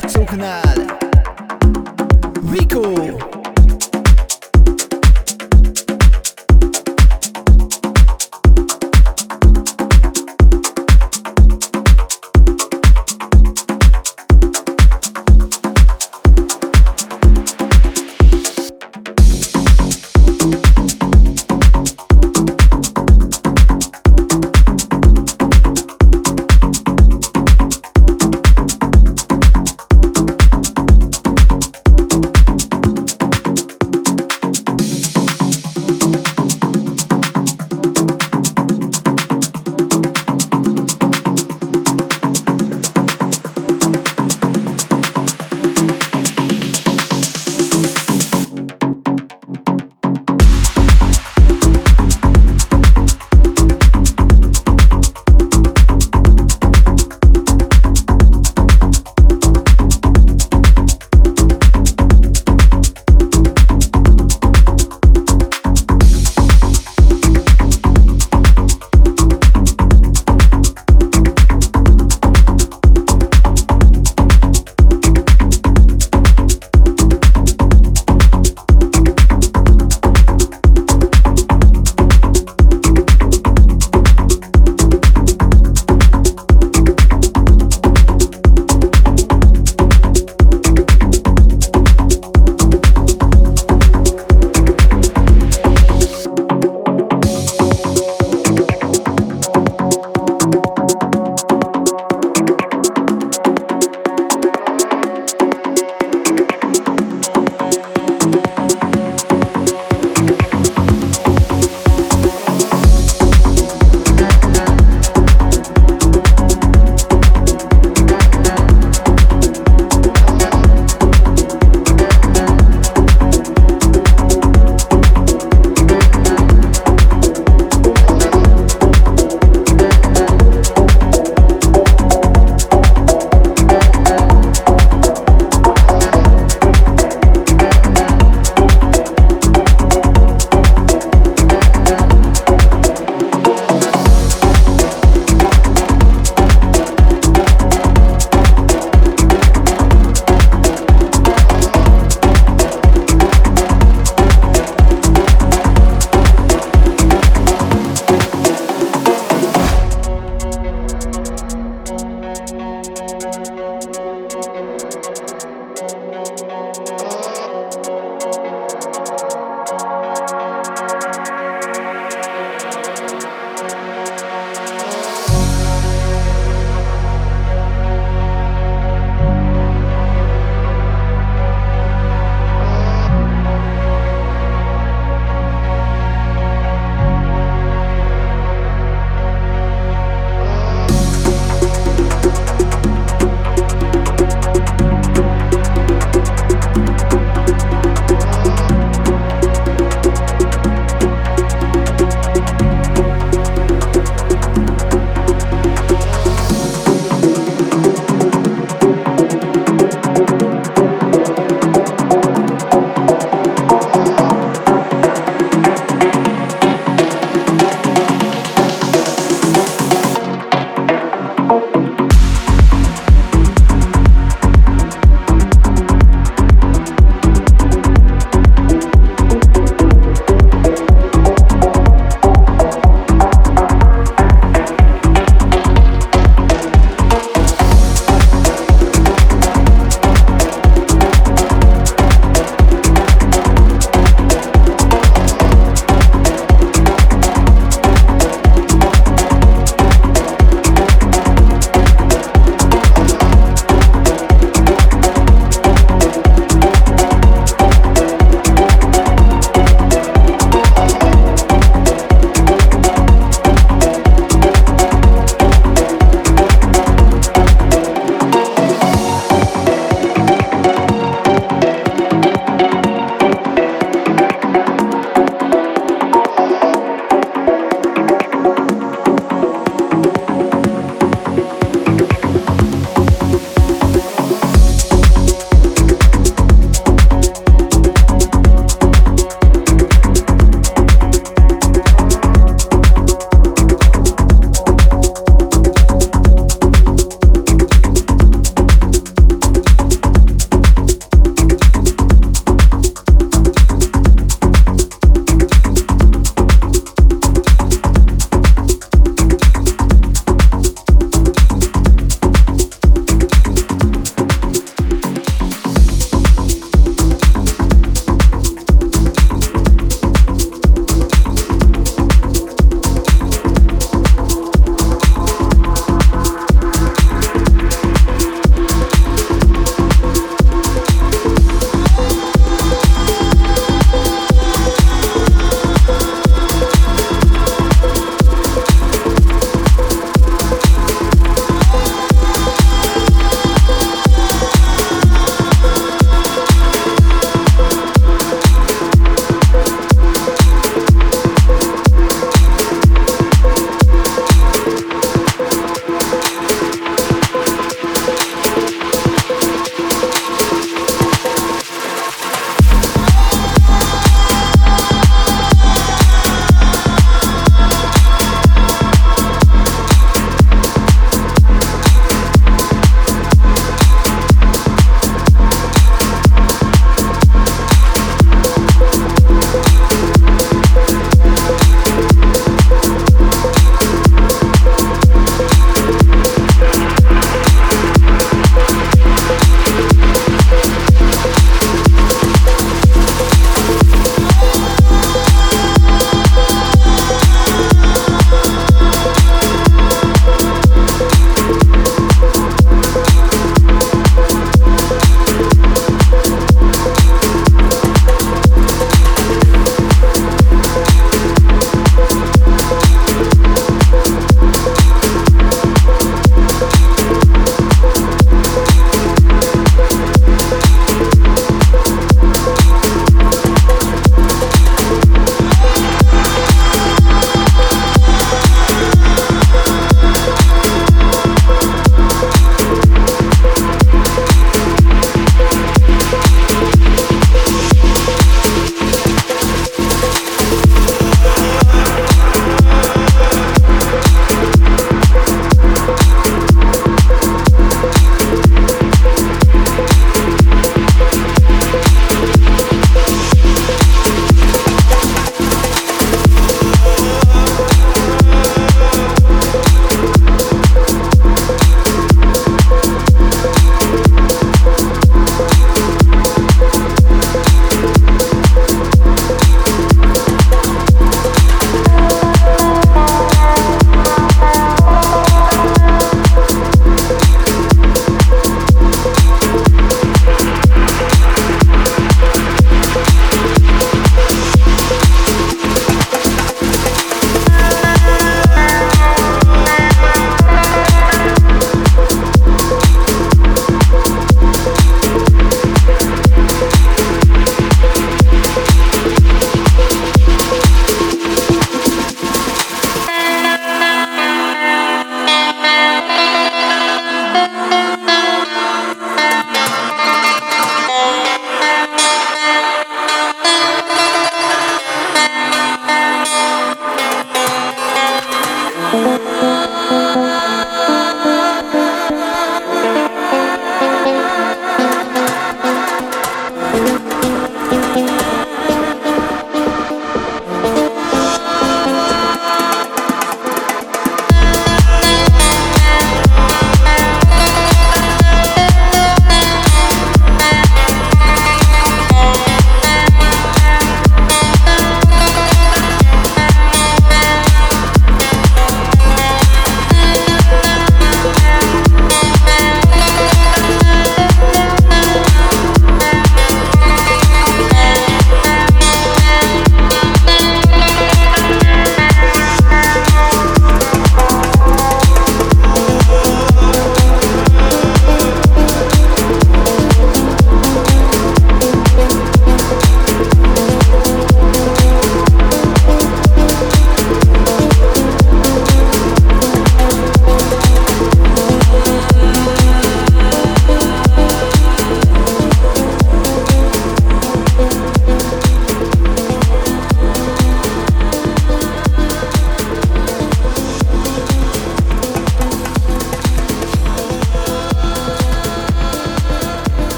játszóknál. Vico! Everything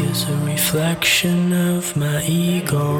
is a reflection of my ego.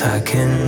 I can